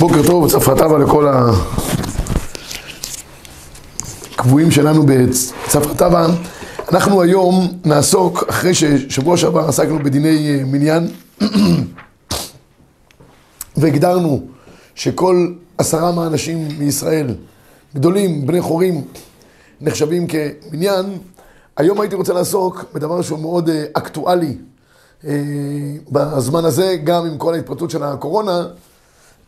בוקר טוב, צפרא טבא לכל הקבועים שלנו בצפרא טבא. אנחנו היום נעסוק, אחרי ששבוע שעבר עסקנו בדיני אה, מניין, והגדרנו שכל עשרה מהאנשים מישראל, גדולים, בני חורים, נחשבים כמניין, היום הייתי רוצה לעסוק בדבר שהוא מאוד אה, אקטואלי אה, בזמן הזה, גם עם כל ההתפרצות של הקורונה.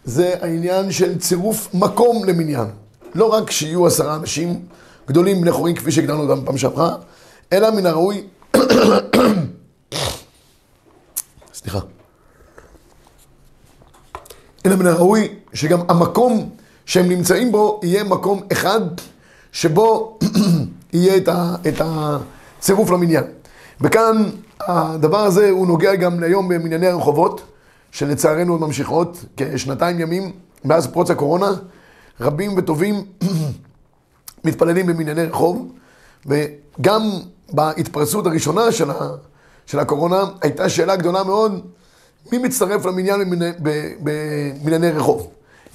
זה העניין של צירוף מקום למניין. לא רק שיהיו עשרה אנשים גדולים בני חורים כפי שהגדרנו גם בפעם שעברה, אלא מן הראוי... סליחה. אלא מן הראוי שגם המקום שהם נמצאים בו יהיה מקום אחד שבו יהיה את, ה, את הצירוף למניין. וכאן הדבר הזה הוא נוגע גם ליום במנייני הרחובות. שלצערנו עוד ממשיכות כשנתיים ימים מאז פרוץ הקורונה, רבים וטובים מתפללים במנייני רחוב, וגם בהתפרצות הראשונה של, ה, של הקורונה הייתה שאלה גדולה מאוד, מי מצטרף למניין במנייני רחוב?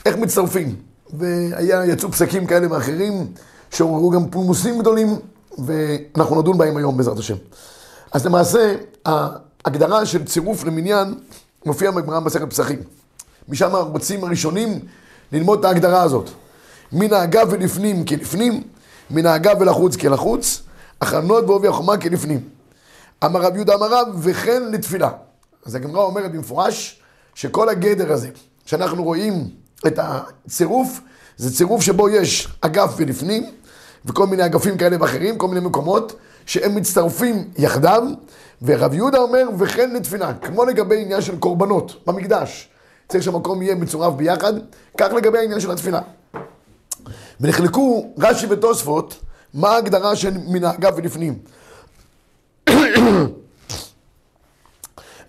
איך מצטרפים? והיה, יצאו פסקים כאלה ואחרים, שעוררו גם פולמוסים גדולים, ואנחנו נדון בהם היום בעזרת השם. אז למעשה, ההגדרה של צירוף למניין מופיע בגמרא במסכת פסחים. משם רוצים הראשונים ללמוד את ההגדרה הזאת. מן האגף ולפנים כלפנים, מן האגף ולחוץ כלחוץ, הכנות בעובי החומה כלפנים. אמר רב יהודה אמר רב, וכן לתפילה. אז הגמרא אומרת במפורש, שכל הגדר הזה, שאנחנו רואים את הצירוף, זה צירוף שבו יש אגף ולפנים, וכל מיני אגפים כאלה ואחרים, כל מיני מקומות, שהם מצטרפים יחדיו, ורב יהודה אומר, וכן לתפילה, כמו לגבי עניין של קורבנות במקדש. צריך שהמקום יהיה מצורף ביחד, כך לגבי העניין של התפילה. ונחלקו רש"י ותוספות, מה ההגדרה של מן האגף ולפנים.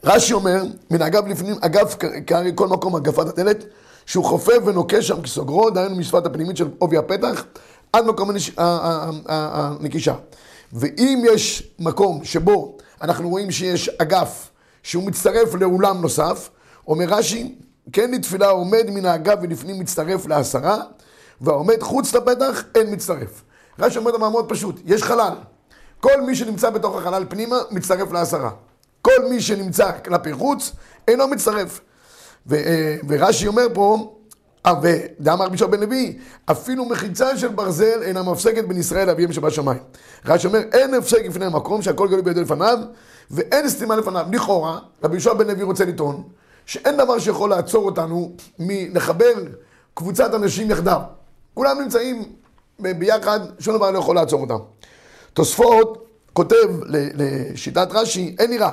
רש"י אומר, מן האגף ולפנים, אגף כהרי כל מקום אגפת הדלת, שהוא חופף ונוקש שם כסוגרו, דהיינו משפת הפנימית של עובי הפתח, עד מקום הנקישה. ואם יש מקום שבו אנחנו רואים שיש אגף שהוא מצטרף לאולם נוסף, אומר רש"י, כן לתפילה עומד מן האגף ולפנים מצטרף לעשרה, והעומד חוץ לפתח אין מצטרף. רש"י אומר דבר מאוד פשוט, יש חלל. כל מי שנמצא בתוך החלל פנימה מצטרף לעשרה. כל מי שנמצא כלפי חוץ אינו מצטרף. אה, ורש"י אומר פה, ודאמר רבי בן לוי, אפילו מחיצה של ברזל אינה מפסקת בין ישראל לאביהם שבשמיים. רש"י אומר, אין הפסק לפני המקום שהכל גלוי בידו לפניו, ואין סתימה לפניו. לכאורה, רבי יהושע בן לוי רוצה לטעון, שאין דבר שיכול לעצור אותנו מלחבר קבוצת אנשים יחדיו. כולם נמצאים ביחד, שום דבר לא יכול לעצור אותם. תוספות כותב לשיטת רש"י, אין נראה.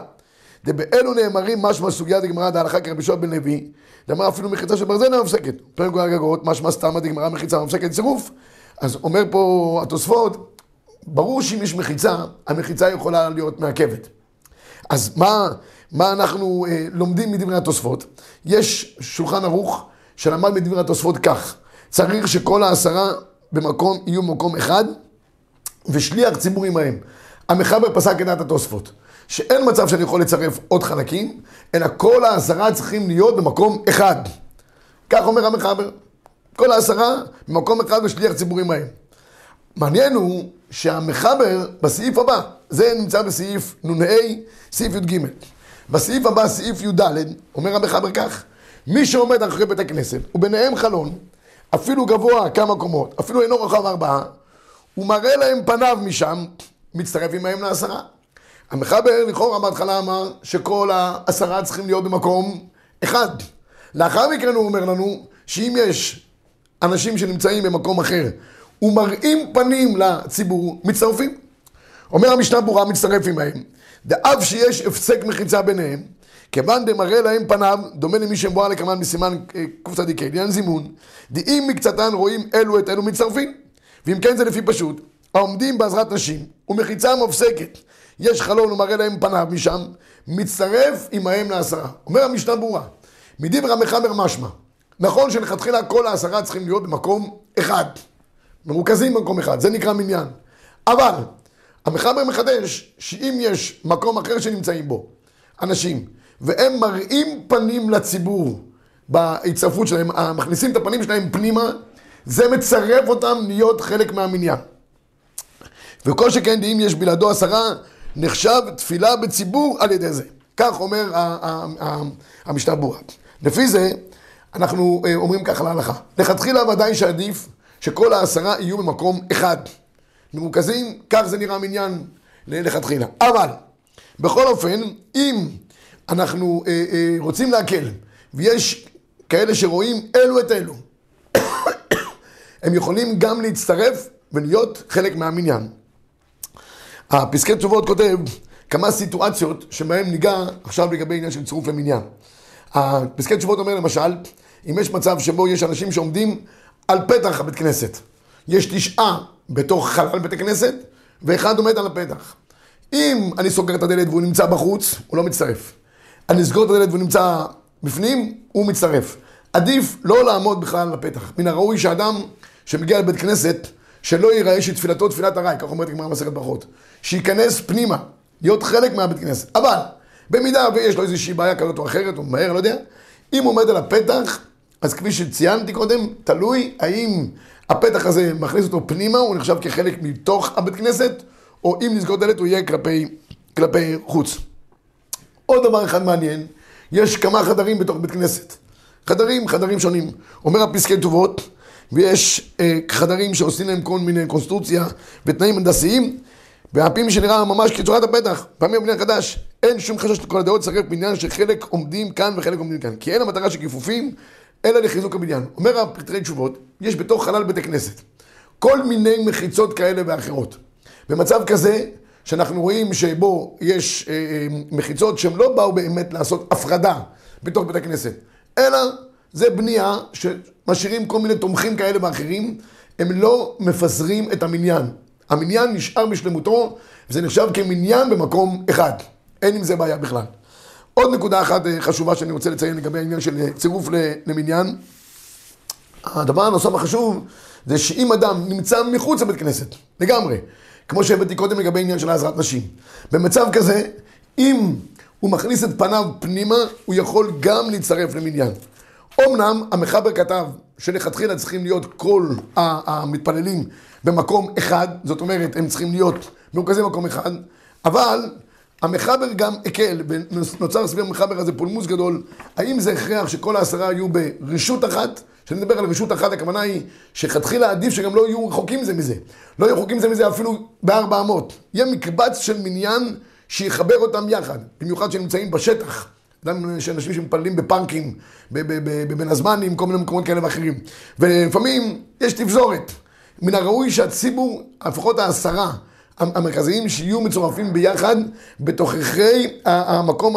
דבאלו נאמרים משמע סוגיית הגמרא דהלכה כרבי שועה בן לוי, דאמר אפילו מחיצה של ברזל אינה מפסקת. פרק גוי הגגות, משמע סתמא דגמרא מחיצה מפסקת צירוף. אז אומר פה התוספות, ברור שאם יש מחיצה, המחיצה יכולה להיות מעכבת. אז מה, מה אנחנו אה, לומדים מדברי התוספות? יש שולחן ערוך שלמד מדברי התוספות כך, צריך שכל העשרה במקום יהיו במקום אחד, ושליח ציבור עמהם. המחבר פסק את דעת התוספות. שאין מצב שאני יכול לצרף עוד חלקים, אלא כל העשרה צריכים להיות במקום אחד. כך אומר המחבר. כל העשרה במקום אחד ושליח ציבורים מהם. מעניין הוא שהמחבר בסעיף הבא, זה נמצא בסעיף נ"ה, סעיף י"ג. בסעיף הבא, סעיף י"ד, אומר המחבר כך, מי שעומד אחרי בית הכנסת, וביניהם חלון, אפילו גבוה כמה קומות, אפילו אינו רחב ארבעה, הוא מראה להם פניו משם, מצטרף עמהם לעשרה. המחבר לכאורה בהתחלה אמר שכל העשרה צריכים להיות במקום אחד. לאחר מכן הוא אומר לנו שאם יש אנשים שנמצאים במקום אחר ומראים פנים לציבור, מצטרפים. אומר המשנה ברורה, מצטרף עמהם, דאף שיש הפסק מחיצה ביניהם, כיוון דמראה להם פניו, דומה למי שמבואה לקמן בסימן אה, קצ"ק, לעניין זימון, דאם מקצתן רואים אלו את אלו מצטרפים. ואם כן זה לפי פשוט, העומדים בעזרת נשים ומחיצה מופסקת יש חלון ומראה להם פניו משם, מצטרף עמהם לעשרה. אומר המשנה ברורה, מדברי המחבר משמע, נכון שלכתחילה כל העשרה צריכים להיות במקום אחד, מרוכזים במקום אחד, זה נקרא מניין. אבל המחבר מחדש שאם יש מקום אחר שנמצאים בו אנשים, והם מראים פנים לציבור בהצטרפות שלהם, מכניסים את הפנים שלהם פנימה, זה מצרף אותם להיות חלק מהמניין. וכל שכן אם יש בלעדו עשרה, נחשב תפילה בציבור על ידי זה. כך אומר המשנה ברורה. לפי זה, אנחנו אה, אומרים ככה להלכה. לכתחילה ודאי שעדיף שכל העשרה יהיו במקום אחד. מרוכזים, כך זה נראה מניין לכתחילה. אבל, בכל אופן, אם אנחנו אה, אה, רוצים להקל, ויש כאלה שרואים אלו את אלו, הם יכולים גם להצטרף ולהיות חלק מהמניין. הפסקי תשובות כותב כמה סיטואציות שבהן ניגע עכשיו לגבי עניין של צירוף למניין. הפסקי תשובות אומר למשל, אם יש מצב שבו יש אנשים שעומדים על פתח הבית כנסת, יש תשעה בתוך חלל בית הכנסת, ואחד עומד על הפתח. אם אני סוגר את הדלת והוא נמצא בחוץ, הוא לא מצטרף. אני אסגור את הדלת והוא נמצא בפנים, הוא מצטרף. עדיף לא לעמוד בכלל על הפתח. מן הראוי שאדם שמגיע לבית כנסת, שלא ייראה שתפילתו תפילת ארעי, כך אומרת הגמרא מסכת ברכות. שייכנס פנימה, להיות חלק מהבית כנסת. אבל, במידה ויש לו איזושהי בעיה כזאת או אחרת, הוא מהר, לא יודע, אם הוא עומד על הפתח, אז כפי שציינתי קודם, תלוי האם הפתח הזה מכניס אותו פנימה, הוא נחשב כחלק מתוך הבית כנסת, או אם נסגור דלת הוא יהיה כלפי, כלפי חוץ. עוד דבר אחד מעניין, יש כמה חדרים בתוך בית כנסת. חדרים, חדרים שונים. אומר הפסקי טובות, ויש אה, חדרים שעושים להם כל מיני קונסטרוקציה ותנאים הנדסיים, והפעמים שנראה ממש כצורת הפתח, פעמים בבניין חדש, אין שום חשש לכל הדעות לצרף בניין שחלק עומדים כאן וחלק עומדים כאן. כי אין המטרה של כיפופים, אלא לחיזוק הבניין. אומר הפתרי תשובות, יש בתוך חלל בית הכנסת כל מיני מחיצות כאלה ואחרות. במצב כזה, שאנחנו רואים שבו יש אה, אה, מחיצות שהן לא באו באמת לעשות הפרדה בתוך בית הכנסת, אלא זה בנייה שמשאירים כל מיני תומכים כאלה ואחרים, הם לא מפזרים את המניין. המניין נשאר בשלמותו, וזה נחשב כמניין במקום אחד. אין עם זה בעיה בכלל. עוד נקודה אחת אה, חשובה שאני רוצה לציין לגבי העניין של אה, צירוף למניין. הדבר הנוסף החשוב זה שאם אדם נמצא מחוץ לבית כנסת, לגמרי, כמו שהבאתי קודם לגבי עניין של העזרת נשים. במצב כזה, אם הוא מכניס את פניו פנימה, הוא יכול גם להצטרף למניין. אמנם המחבר כתב שלכתחילה צריכים להיות כל המתפללים במקום אחד, זאת אומרת, הם צריכים להיות מרוכזים במקום אחד, אבל המחבר גם הקל, ונוצר סביב המחבר הזה פולמוס גדול, האם זה הכרח שכל העשרה יהיו ברשות אחת? כשאני מדבר על רשות אחת, הכוונה היא שכתחילה עדיף שגם לא יהיו רחוקים זה מזה. לא יהיו רחוקים זה מזה אפילו בארבע אמות. יהיה מקבץ של מניין שיחבר אותם יחד, במיוחד שנמצאים בשטח. גם יש אנשים שמפללים בפארקים, בבין הזמנים, כל מיני מקומות כאלה ואחרים. ולפעמים יש תפזורת. מן הראוי שהציבור, לפחות העשרה המרכזיים, שיהיו מצורפים ביחד בתוככי המקום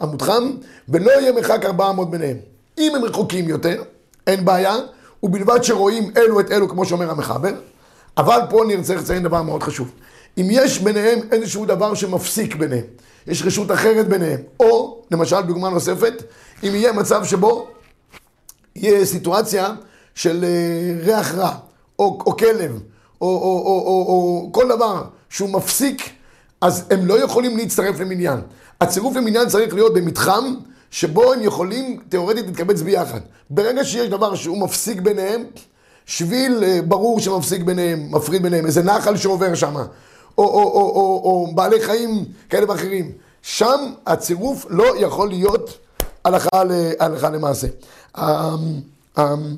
המותחם, ולא יהיה מרחק 400 ביניהם. אם הם רחוקים יותר, אין בעיה, ובלבד שרואים אלו את אלו, כמו שאומר המחבר. אבל פה אני רוצה לציין דבר מאוד חשוב. אם יש ביניהם איזשהו דבר שמפסיק ביניהם, יש רשות אחרת ביניהם, או, למשל, דוגמה נוספת, אם יהיה מצב שבו יהיה סיטואציה של אה, ריח רע, או, או כלב, או, או, או, או, או כל דבר שהוא מפסיק, אז הם לא יכולים להצטרף למניין. הצירוף למניין צריך להיות במתחם שבו הם יכולים תאורטית להתקבץ ביחד. ברגע שיש דבר שהוא מפסיק ביניהם, שביל אה, ברור שמפסיק ביניהם, מפריד ביניהם, איזה נחל שעובר שם, או, או, או, או, או, או בעלי חיים כאלה ואחרים. שם הצירוף לא יכול להיות הלכה, הלכה למעשה. אמ, אמ,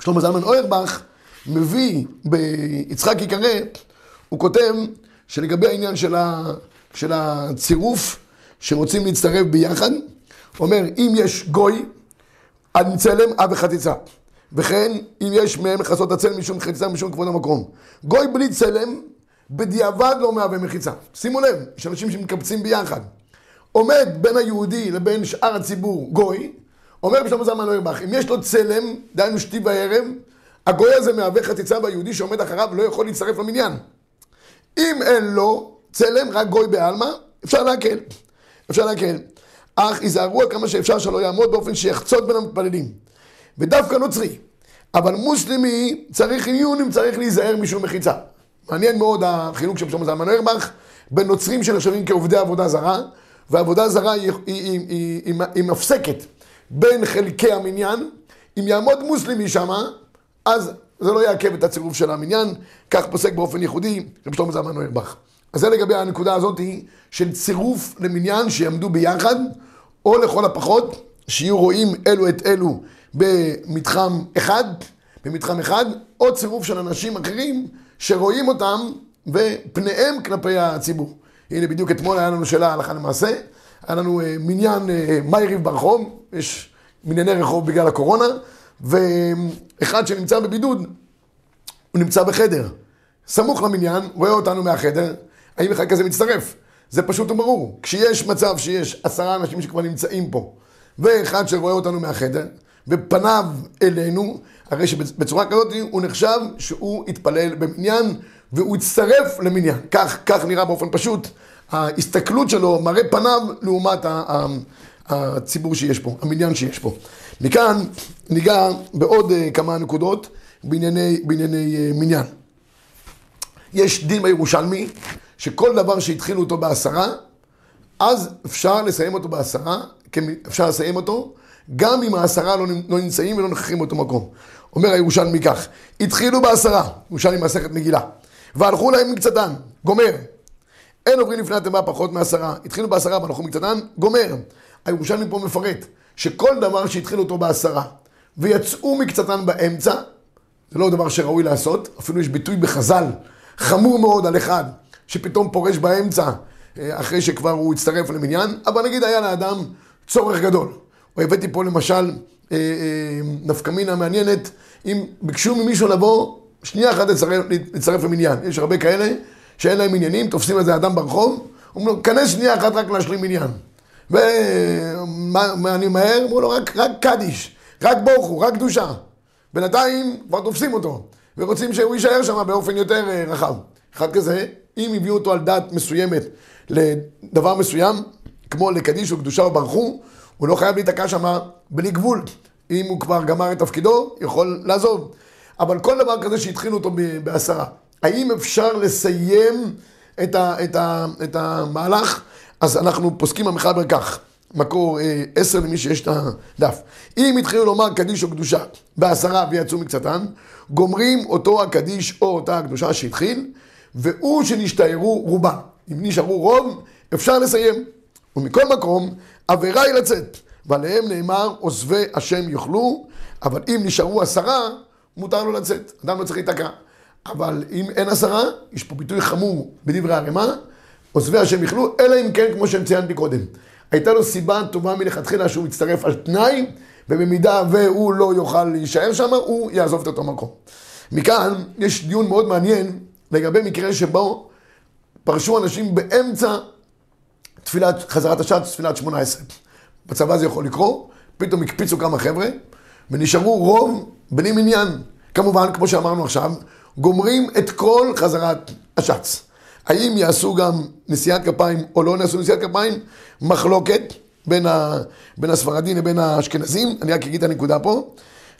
שלמה זלמן אוירבך מביא ביצחק יקרא, הוא כותב שלגבי העניין של, ה, של הצירוף שרוצים להצטרף ביחד, הוא אומר, אם יש גוי, על צלם אב וחציצה. וכן, אם יש מהם לכסות הצלם משום חציצה משום כבוד המקום. גוי בלי צלם, בדיעבד לא מהווה מחיצה. שימו לב, יש אנשים שמקבצים ביחד. עומד בין היהודי לבין שאר הציבור גוי, אומר בשלמה זלמן אוירבך, אם יש לו צלם, דהיינו שתי בערב, הגוי הזה מהווה חציצה והיהודי שעומד אחריו לא יכול להצטרף למניין. אם אין לו צלם, רק גוי בעלמא, אפשר להקל. אפשר להקל. אך ייזהרו על כמה שאפשר שלא יעמוד באופן שיחצות בין המתפללים. ודווקא נוצרי. אבל מוסלמי צריך עיון אם צריך להיזהר משום מחיצה. מעניין מאוד החילוק של שלמה זלמן אוירבך בין נוצרים שנחשבים כעובדי עבודה זרה, ועבודה זרה היא, היא, היא, היא, היא מפסקת בין חלקי המניין, אם יעמוד מוסלמי שמה, אז זה לא יעכב את הצירוף של המניין, כך פוסק באופן ייחודי רב שלמה זלמן נוירבך. אז זה לגבי הנקודה הזאת של צירוף למניין שיעמדו ביחד, או לכל הפחות שיהיו רואים אלו את אלו במתחם אחד, במתחם אחד, או צירוף של אנשים אחרים שרואים אותם ופניהם כלפי הציבור. הנה בדיוק אתמול היה לנו שאלה הלכה למעשה, היה לנו אה, מניין אה, מייריב ברחוב, יש מנייני רחוב בגלל הקורונה, ואחד שנמצא בבידוד, הוא נמצא בחדר, סמוך למניין, רואה אותנו מהחדר, האם אחד כזה מצטרף? זה פשוט וברור. כשיש מצב שיש עשרה אנשים שכבר נמצאים פה, ואחד שרואה אותנו מהחדר, ופניו אלינו, הרי שבצורה כזאת הוא נחשב שהוא התפלל במניין והוא הצטרף למניין. כך, כך נראה באופן פשוט ההסתכלות שלו, מראה פניו לעומת הציבור שיש פה, המניין שיש פה. מכאן ניגע בעוד אה, כמה נקודות בענייני, בענייני אה, מניין. יש דין בירושלמי שכל דבר שהתחילו אותו בעשרה, אז אפשר לסיים אותו בעשרה, אפשר לסיים אותו, גם אם העשרה לא, לא נמצאים ולא נכחים באותו מקום. אומר הירושלמי כך, התחילו בעשרה, ירושלמי מסכת מגילה, והלכו להם מקצתן, גומר. אין עוברים לפני התיבה פחות מעשרה, התחילו בעשרה והלכו מקצתן, גומר. הירושלמי פה מפרט שכל דבר שהתחילו אותו בעשרה ויצאו מקצתן באמצע, זה לא דבר שראוי לעשות, אפילו יש ביטוי בחז"ל חמור מאוד על אחד שפתאום פורש באמצע אה, אחרי שכבר הוא הצטרף למניין, אבל נגיד היה לאדם צורך גדול. או הבאתי פה למשל נפקא מינה מעניינת, אם ביקשו ממישהו לבוא שנייה אחת לצרף למניין. יש הרבה כאלה שאין להם עניינים, תופסים איזה אדם ברחוב, אומרים לו, כנס שנייה אחת רק להשלים עניין. ומה אני מהר? אמרו לו, רק, רק קדיש, רק בוכו, רק קדושה. בינתיים כבר תופסים אותו, ורוצים שהוא יישאר שם באופן יותר רחב. אחד כזה, אם הביאו אותו על דת מסוימת לדבר מסוים, כמו לקדיש או קדושה הוא לא חייב להיתקע שם בלי גבול. אם הוא כבר גמר את תפקידו, יכול לעזוב. אבל כל דבר כזה שהתחילו אותו בעשרה, האם אפשר לסיים את, ה, את, ה, את המהלך? אז אנחנו פוסקים המחבר כך, מקור אה, עשר למי שיש את הדף. אם התחילו לומר קדיש או קדושה בעשרה ויצאו מקצתן, גומרים אותו הקדיש או אותה הקדושה שהתחיל, והוא שנשתערו רובם. אם נשארו רוב, אפשר לסיים. ומכל מקום, עבירה היא לצאת. ועליהם נאמר, עוזבי השם יאכלו, אבל אם נשארו עשרה, מותר לו לצאת. אדם לא צריך להיתקע. אבל אם אין עשרה, יש פה ביטוי חמור בדברי הרמ"א, עוזבי השם יאכלו, אלא אם כן, כמו שציינתי קודם. הייתה לו סיבה טובה מלכתחילה שהוא יצטרף על תנאי, ובמידה והוא לא יוכל להישאר שם, הוא יעזוב את אותו מקום. מכאן יש דיון מאוד מעניין לגבי מקרה שבו פרשו אנשים באמצע תפילת, חזרת השעת, תפילת שמונה עשרה. בצבא זה יכול לקרות, פתאום הקפיצו כמה חבר'ה, ונשארו רוב בני מניין. כמובן, כמו שאמרנו עכשיו, גומרים את כל חזרת השץ. האם יעשו גם נשיאת כפיים או לא יעשו נשיאת כפיים? מחלוקת בין, ה, בין הספרדים לבין האשכנזים. אני רק אגיד את הנקודה פה.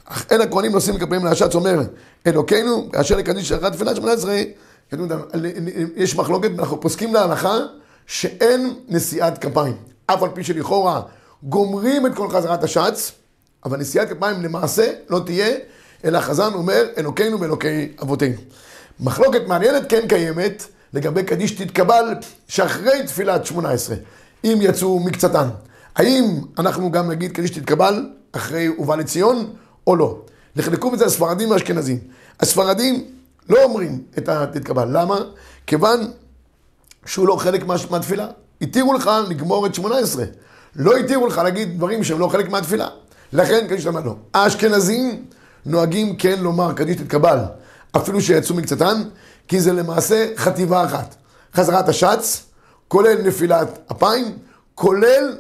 אך אין הכהנים נושאים כפיים להשץ, אומר אלוקינו, אשר לקדיש אחת תפילת שמונה עשרה, יש מחלוקת, אנחנו פוסקים להלכה שאין נשיאת כפיים. אף על פי שלכאורה גומרים את כל חזרת השץ, אבל נשיאת כפיים למעשה לא תהיה, אלא החזן אומר אלוקינו ואלוקי אבותינו. מחלוקת מעניינת כן קיימת לגבי קדיש תתקבל שאחרי תפילת שמונה עשרה, אם יצאו מקצתן. האם אנחנו גם נגיד קדיש תתקבל אחרי ובא לציון או לא? נחלקו בזה הספרדים והאשכנזים. הספרדים לא אומרים את התתקבל. למה? כיוון שהוא לא חלק מה, מהתפילה. התירו לך לגמור את שמונה עשרה. לא התירו לך להגיד דברים שהם לא חלק מהתפילה. לכן קדיש תתקבל לא. האשכנזים נוהגים כן לומר קדיש תתקבל, אפילו שיצאו מקצתן, כי זה למעשה חטיבה אחת. חזרת השץ, כולל נפילת אפיים, כולל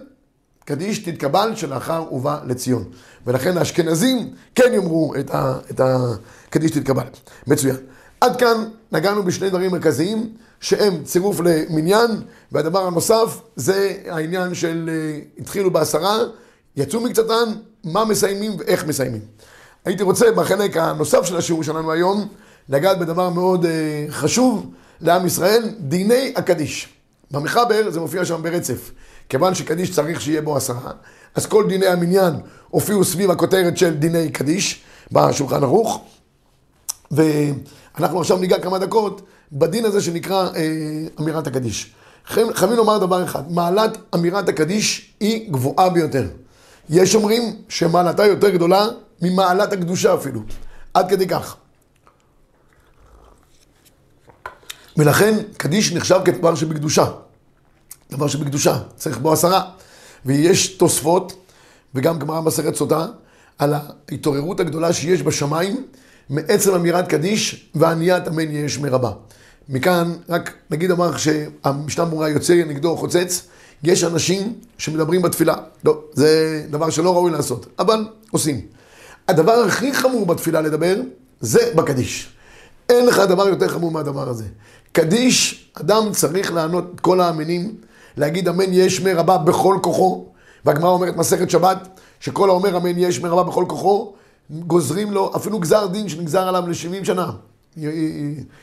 קדיש תתקבל שלאחר ובא לציון. ולכן האשכנזים כן יאמרו את הקדיש תתקבל. מצוין. עד כאן נגענו בשני דברים מרכזיים שהם צירוף למניין, והדבר הנוסף זה העניין של אה, התחילו בעשרה, יצאו מקצתן, מה מסיימים ואיך מסיימים. הייתי רוצה בחלק הנוסף של השיעור שלנו היום לגעת בדבר מאוד אה, חשוב לעם ישראל, דיני הקדיש. במחבר זה מופיע שם ברצף. כיוון שקדיש צריך שיהיה בו עשרה, אז כל דיני המניין הופיעו סביב הכותרת של דיני קדיש בשולחן ערוך. ואנחנו עכשיו ניגע כמה דקות בדין הזה שנקרא אה, אמירת הקדיש. חייבים לומר דבר אחד, מעלת אמירת הקדיש היא גבוהה ביותר. יש אומרים שמעלתה יותר גדולה ממעלת הקדושה אפילו. עד כדי כך. ולכן קדיש נחשב כדבר שבקדושה. דבר שבקדושה, צריך בו עשרה. ויש תוספות, וגם גמרא מסכת סוטה, על ההתעוררות הגדולה שיש בשמיים מעצם אמירת קדיש ועניית אמן יש מרבה. מכאן, רק נגיד אמר שהמשנה ברורה יוצא נגדו חוצץ, יש אנשים שמדברים בתפילה. לא, זה דבר שלא ראוי לעשות, אבל עושים. הדבר הכי חמור בתפילה לדבר, זה בקדיש. אין לך דבר יותר חמור מהדבר הזה. קדיש, אדם צריך לענות את כל האמינים, להגיד אמן יש מרבה בכל כוחו, והגמרא אומרת מסכת שבת, שכל האומר אמן יש מרבה בכל כוחו, גוזרים לו אפילו גזר דין שנגזר עליו ל-70 שנה.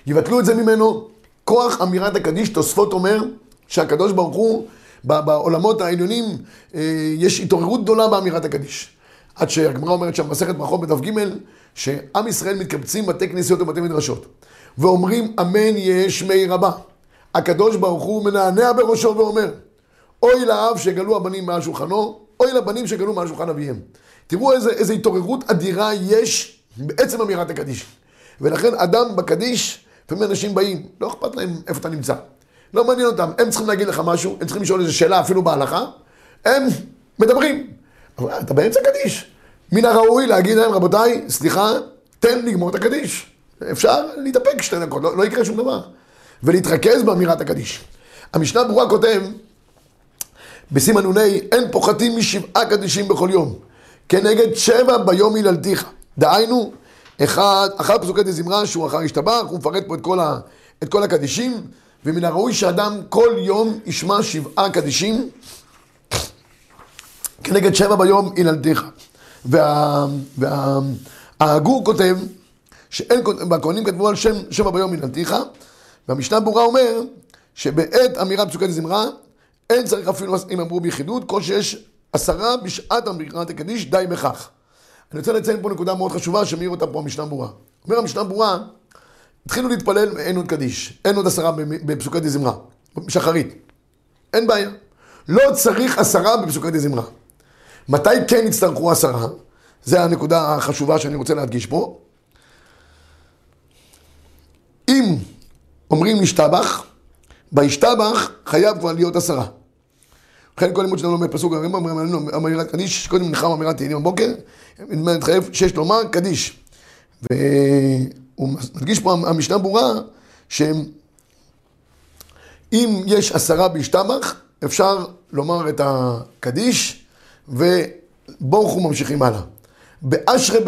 יבטלו את זה ממנו. כוח אמירת הקדיש, תוספות אומר שהקדוש ברוך הוא, בעולמות העליונים, אה, יש התעוררות גדולה באמירת הקדיש. עד שהגמרא אומרת שם, מסכת ברכות בדף ג', שעם ישראל מתקבצים בתי כנסיות ובתי מדרשות, ואומרים אמן יהיה שמי רבה. הקדוש ברוך הוא מנענע בראשו ואומר, אוי לאב שגלו הבנים מעל שולחנו, אוי לבנים שגלו מעל שולחן אביהם. תראו איזה, איזה התעוררות אדירה יש בעצם אמירת הקדיש. ולכן אדם בקדיש, לפעמים אנשים באים, לא אכפת להם איפה אתה נמצא. לא מעניין אותם, הם צריכים להגיד לך משהו, הם צריכים לשאול איזו שאלה אפילו בהלכה, הם מדברים. אבל אתה באמצע קדיש. מן הראוי להגיד להם, רבותיי, סליחה, תן לגמור את הקדיש. אפשר להתאפק שתי דקות, לא, לא יקרה שום דבר. ולהתרכז באמירת הקדיש. המשנה ברורה כותב, בסימן נ"ה, אין פוחתים משבעה קדישים בכל יום, כנגד שבע ביום היללתיך. דהיינו, אחד, אחר פסוקי דזמרה, שהוא אחר השתבח, הוא מפרט פה את כל, ה, את כל הקדישים, ומן הראוי שאדם כל יום ישמע שבעה קדישים, כנגד שבע ביום היללתיך. והגור וה, כותב, שאין, והכהנים כתבו על שם שבע ביום היללתיך, והמשנה ברורה אומר, שבעת אמירת פסוקי דזמרה, אין צריך אפילו אם אמרו ביחידות, כל שיש עשרה בשעת אמירת הקדיש, די בכך. אני רוצה לציין פה נקודה מאוד חשובה, שמעיר אותה פה המשנה ברורה. אומר המשנה ברורה, התחילו להתפלל, אין עוד קדיש, אין עוד עשרה בפסוקי דזמרה, שחרית. אין בעיה. לא צריך עשרה בפסוקי דזמרה. מתי כן יצטרכו עשרה? זה הנקודה החשובה שאני רוצה להדגיש פה. אם אומרים משתבח, בהשתבח חייב כבר להיות עשרה. לכן כל לימוד שלנו לומד פסוק הרמב"ם, אומרים עלינו אמירת קדיש, קודם נחם אמירת תהילים בבוקר, מתחייב שיש לומר קדיש. והוא מדגיש פה המשנה ברורה, שאם יש עשרה בהשתבח, אפשר לומר את הקדיש, ובורכו ממשיכים הלאה. באשרי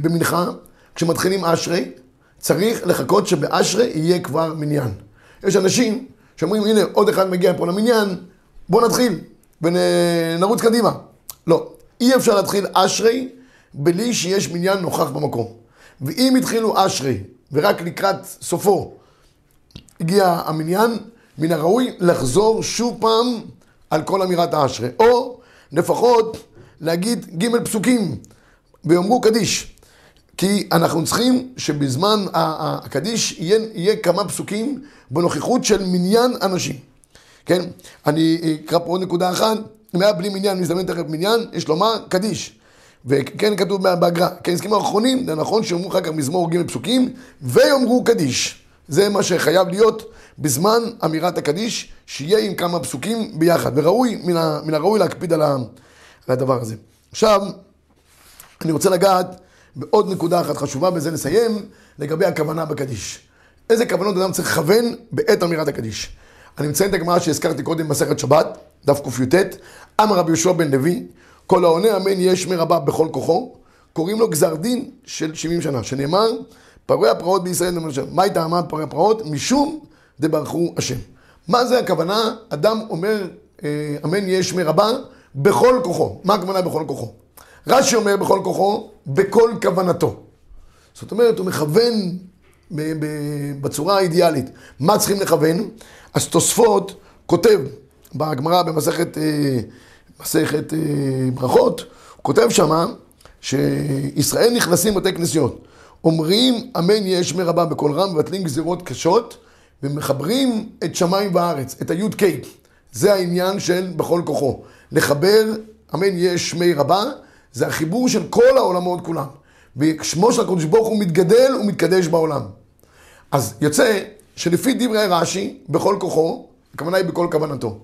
במנחה, כשמתחילים אשרי, צריך לחכות שבאשרי יהיה כבר מניין. יש אנשים שאומרים, הנה, עוד אחד מגיע פה למניין, בואו נתחיל ונרוץ קדימה. לא, אי אפשר להתחיל אשרי בלי שיש מניין נוכח במקום. ואם התחילו אשרי ורק לקראת סופו הגיע המניין, מן הראוי לחזור שוב פעם על כל אמירת האשרי. או לפחות להגיד ג' פסוקים ויאמרו קדיש. כי אנחנו צריכים שבזמן הקדיש יהיה, יהיה כמה פסוקים בנוכחות של מניין אנשים. כן? אני אקרא פה עוד נקודה אחת, אם היה בלי מניין, מזדמן תכף מניין, יש לומר קדיש. וכן כתוב בהגרא, כן, הסכמים האחרונים, זה נכון שאומרו אחר כך מזמור ג' פסוקים, ויאמרו קדיש. זה מה שחייב להיות בזמן אמירת הקדיש, שיהיה עם כמה פסוקים ביחד. וראוי, מן, ה, מן הראוי להקפיד על, ה, על הדבר הזה. עכשיו, אני רוצה לגעת בעוד נקודה אחת חשובה, בזה נסיים, לגבי הכוונה בקדיש. איזה כוונות אדם צריך לכוון בעת אמירת הקדיש. אני מציין את הגמרא שהזכרתי קודם במסכת שבת, דף קי"ט, אמר רבי יהושע בן לוי, כל העונה אמן יש מרבה בכל כוחו, קוראים לו גזר דין של 70 שנה, שנאמר, פרעי הפרעות בישראל, מה הייתה אמרת פרעי הפרעות? משום דברכו השם. מה זה הכוונה? אדם אומר, אה, אמן יש מרבה בכל כוחו. מה הכוונה בכל כוחו? רש"י אומר בכל כוחו, בכל כוונתו. זאת אומרת, הוא מכוון בצורה האידיאלית. מה צריכים לכוון? אז תוספות כותב בגמרא במסכת אה, מסכת אה, ברכות, הוא כותב שמה שישראל נכנסים בתי כנסיות. אומרים אמן יהיה שמי רבה בקול רם, מבטלים גזירות קשות ומחברים את שמיים וארץ, את היוד קיי. זה העניין של בכל כוחו. לחבר אמן יהיה שמי רבה, זה החיבור של כל העולמות כולם. ושמו של הקדוש ברוך הוא מתגדל ומתקדש בעולם. אז יוצא שלפי דברי רש"י, בכל כוחו, הכוונה היא בכל כוונתו.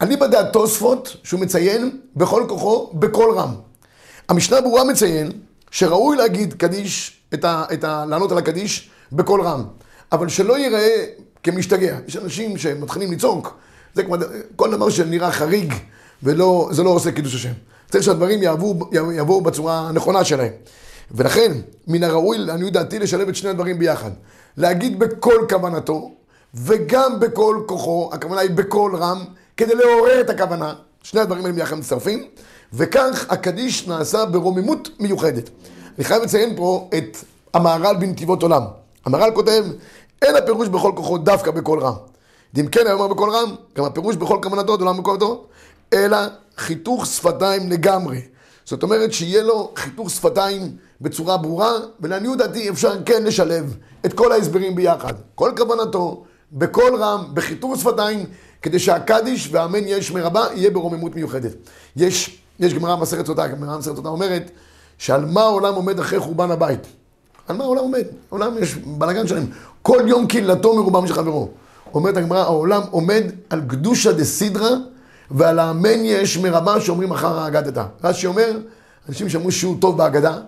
אני בדעת תוספות, שהוא מציין בכל כוחו, בקול רם. המשנה ברורה מציין שראוי להגיד קדיש, את ה, את ה, לענות על הקדיש בקול רם, אבל שלא ייראה כמשתגע. יש אנשים שמתחילים לצעוק, זה כמו, כל דבר שנראה חריג ולא, זה לא עושה קידוש השם. צריך שהדברים יבואו, יבואו בצורה הנכונה שלהם. ולכן, מן הראוי, לעניות דעתי, לשלב את שני הדברים ביחד. להגיד בכל כוונתו, וגם בכל כוחו, הכוונה היא בקול רם, כדי לעורר את הכוונה. שני הדברים האלה ביחד מצטרפים, וכך הקדיש נעשה ברוממות מיוחדת. אני חייב לציין פה את המהר"ל בנתיבות עולם. המהר"ל כותב, אין הפירוש בכל כוחו דווקא בקול רם. ואם כן היה אומר בקול רם, גם הפירוש בכל כוונתו, עולם בקול כוונתו, אלא חיתוך שפתיים לגמרי. זאת אומרת שיהיה לו חיתוך שפתיים בצורה ברורה, ולעניות דעתי אפשר כן לשלב את כל ההסברים ביחד. כל כוונתו, בקול רם, בחיתוך שפתיים, כדי שהקדיש והאמן יש מרבה יהיה ברוממות מיוחדת. יש, יש גמרא מסכת סוטה, גמרא מסכת סוטה אומרת שעל מה העולם עומד אחרי חורבן הבית? על מה העולם עומד? העולם יש בלאגן שלהם. כל יום קהילתו מרובם של חברו. אומרת הגמרא, העולם עומד על קדושא דסידרא ועל האמן יש מרבה שאומרים אחר האגדתא. רש"י אומר, אנשים שאמרו שיעור טוב בהגדה,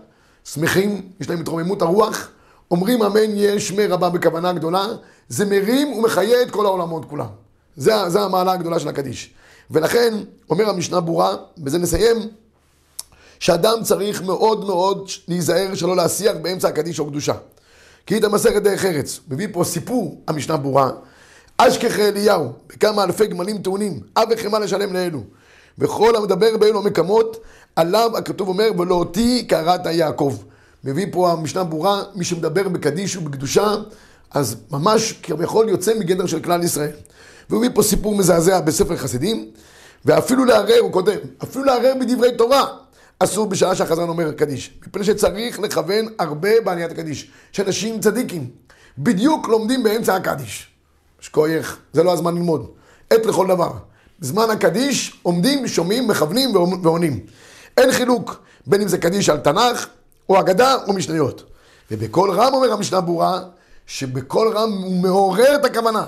שמחים, יש להם התרוממות הרוח, אומרים אמן יש מרבה בכוונה גדולה, זה מרים ומחיה את כל העולמות כולם. זה, זה המעלה הגדולה של הקדיש. ולכן, אומר המשנה ברורה, בזה נסיים, שאדם צריך מאוד מאוד להיזהר שלא להסיח באמצע הקדיש או קדושה. כי את המסכת דרך ארץ, מביא פה סיפור, המשנה ברורה, אשכחי אליהו, בכמה אלפי גמלים טעונים, אב וחמאה לשלם לאלו. וכל המדבר באלו המקמות, עליו הכתוב אומר, ולא אותי קראת יעקב. מביא פה המשנה ברורה, מי שמדבר בקדיש ובקדושה, אז ממש כביכול יוצא מגדר של כלל ישראל. והוא מביא פה סיפור מזעזע בספר חסידים, ואפילו לערער, הוא כותב, אפילו לערער בדברי תורה, אסור בשעה שהחזן אומר קדיש. מפני שצריך לכוון הרבה בעליית הקדיש. שאנשים צדיקים בדיוק לומדים באמצע הקדיש. שכוייך, זה לא הזמן ללמוד. עת לכל דבר. בזמן הקדיש עומדים, שומעים, מכוונים ועונים. אין חילוק בין אם זה קדיש על תנ"ך, או אגדה, או משניות. ובקול רם אומר המשנה ברורה, שבקול רם הוא מעורר את הכוונה.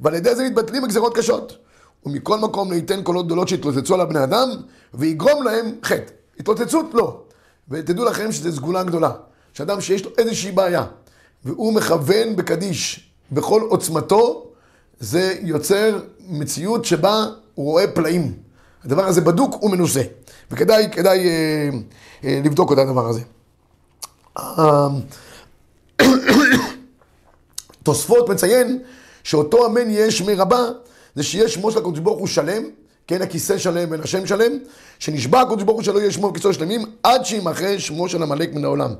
ועל ידי זה מתבטלים הגזרות קשות. ומכל מקום ניתן קולות גדולות שיתלוצצו על הבני אדם, ויגרום להם חטא. התלוצצות לא. ותדעו לכם שזו סגולה גדולה. שאדם שיש לו איזושהי בעיה, והוא מכוון בקדיש בכל עוצמתו, זה יוצר מציאות שבה הוא רואה פלאים. הדבר הזה בדוק ומנוסה, וכדאי כדאי, אה, אה, לבדוק את הדבר הזה. אה, תוספות מציין שאותו אמן יהיה שמי רבה, זה שיהיה שמו של הקדוש ברוך הוא שלם, כן, הכיסא שלם בין השם שלם, שנשבע הקדוש ברוך הוא שלא יהיה שמו וכיסאו שלמים, עד שימחה שמו של עמלק מן העולם.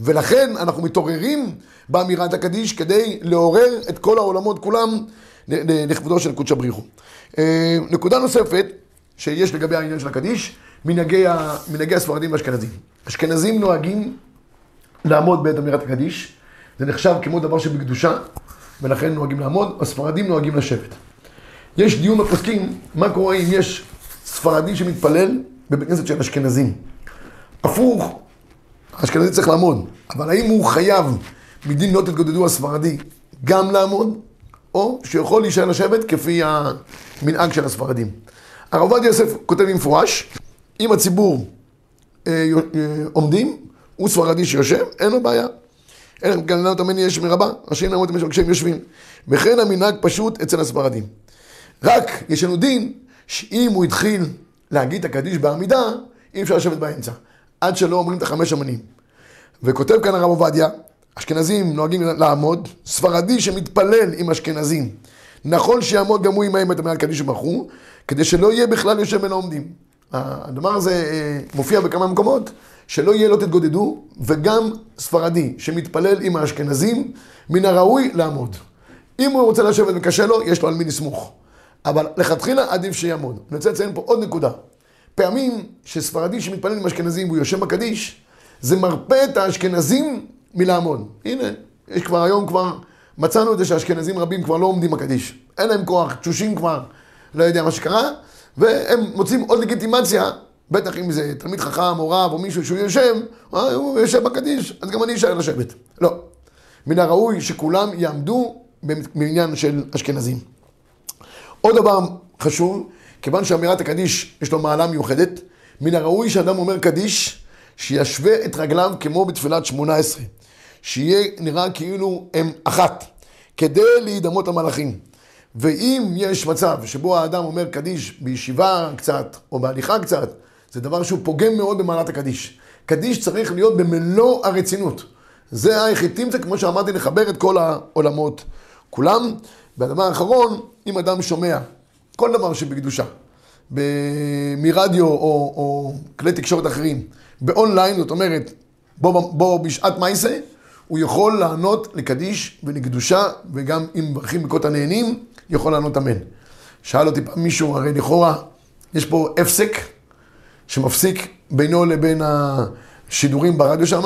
ולכן אנחנו מתעוררים באמירת הקדיש כדי לעורר את כל העולמות כולם לכבודו של קודש הבריחו. אה, נקודה נוספת שיש לגבי העניין של הקדיש, מנהגי, ה, מנהגי הספרדים והאשכנזים. אשכנזים נוהגים לעמוד בעת אמירת הקדיש, זה נחשב כמו דבר שבקדושה, ולכן נוהגים לעמוד, הספרדים נוהגים לשבת. יש דיון בפוסקים, מה קורה אם יש ספרדי שמתפלל בבית כנסת של אשכנזים. הפוך, האשכנזי צריך לעמוד, אבל האם הוא חייב מדין לא תתגודדו הספרדי גם לעמוד, או שיכול להישאר לשבת כפי המנהג של הספרדים. הרב עובדיה יוסף כותב במפורש, אם הציבור אה, אה, עומדים, הוא ספרדי שיושב, אין לו בעיה. אין גננה אותם יש מרבה, רשאים לעמוד כשהם יושבים. וכן המנהג פשוט אצל הספרדים. רק יש לנו דין שאם הוא התחיל להגיד את הקדיש בעמידה, אי אפשר לשבת באמצע. עד שלא אומרים את החמש אמנים. וכותב כאן הרב עובדיה, אשכנזים נוהגים לעמוד, ספרדי שמתפלל עם אשכנזים. נכון שיעמוד גם הוא עמהם את המעל קדיש ומכרו, כדי שלא יהיה בכלל יושב בין העומדים. הדבר הזה אה, מופיע בכמה מקומות, שלא יהיה לא תתגודדו, וגם ספרדי שמתפלל עם האשכנזים, מן הראוי לעמוד. אם הוא רוצה לשבת וקשה לו, יש לו על מי לסמוך. אבל לכתחילה עדיף שיעמוד. אני רוצה לציין פה עוד נקודה. פעמים שספרדי שמתפלל עם אשכנזים והוא יושב בקדיש, זה מרפא את האשכנזים מלעמוד. הנה, יש כבר היום כבר, מצאנו את זה שאשכנזים רבים כבר לא עומדים בקדיש. אין להם כוח, תשושים כבר, לא יודע מה שקרה, והם מוצאים עוד לגיטימציה, בטח אם זה תלמיד חכם או רב או מישהו שהוא יושב, אה, הוא יושב בקדיש, אז גם אני אשאר לשבת. לא. מן הראוי שכולם יעמדו בעניין של אשכנזים. עוד דבר חשוב, כיוון שאמירת הקדיש יש לו מעלה מיוחדת, מן הראוי שאדם אומר קדיש, שישווה את רגליו כמו בתפילת שמונה עשרה. שיהיה נראה כאילו הם אחת, כדי להידמות למלאכים. ואם יש מצב שבו האדם אומר קדיש בישיבה קצת, או בהליכה קצת, זה דבר שהוא פוגם מאוד במעלת הקדיש. קדיש צריך להיות במלוא הרצינות. זה היחידים, זה כמו שאמרתי, לחבר את כל העולמות כולם. והדבר האחרון, אם אדם שומע כל דבר שבקדושה, מרדיו או, או כלי תקשורת אחרים, באונליין, זאת אומרת, בו, בו בשעת מייסה, הוא יכול לענות לקדיש ולקדושה, וגם אם מברכים בקות הנהנים, יכול לענות אמן. שאל אותי פעם מישהו, הרי לכאורה יש פה הפסק שמפסיק בינו לבין השידורים ברדיו שם,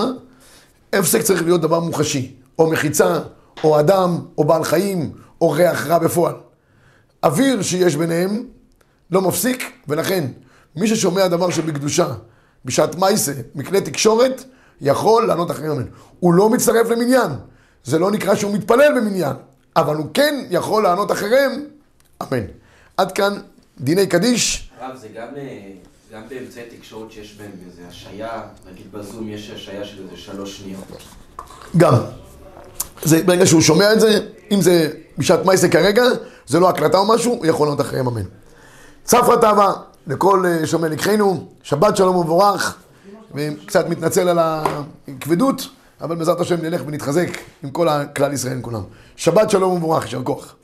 הפסק צריך להיות דבר מוחשי, או מחיצה, או אדם, או בעל חיים, או ריח רע בפועל. אוויר שיש ביניהם לא מפסיק, ולכן מי ששומע דבר שבקדושה, בשעת מייסה, מכלי תקשורת, יכול לענות אחרי אמן. הוא לא מצטרף למניין, זה לא נקרא שהוא מתפלל במניין, אבל הוא כן יכול לענות אחריהם, אמן. עד כאן דיני קדיש. הרב, זה גם, אה, גם באמצעי תקשורת שיש בהם איזה השעיה, נגיד בזום יש השעיה של איזה שלוש שניות. גם. זה ברגע שהוא שומע את זה, אם זה בשעת מייסה כרגע, זה לא הקלטה או משהו, הוא יכול לענות אחריהם אמן. צפרא טבא, לכל אה, שומע לקחנו, שבת שלום ומבורך, וקצת מתנצל על הכבדות, אבל בעזרת השם נלך ונתחזק עם כל הכלל ישראל כולם. שבת שלום ומבורך, יישר כוח.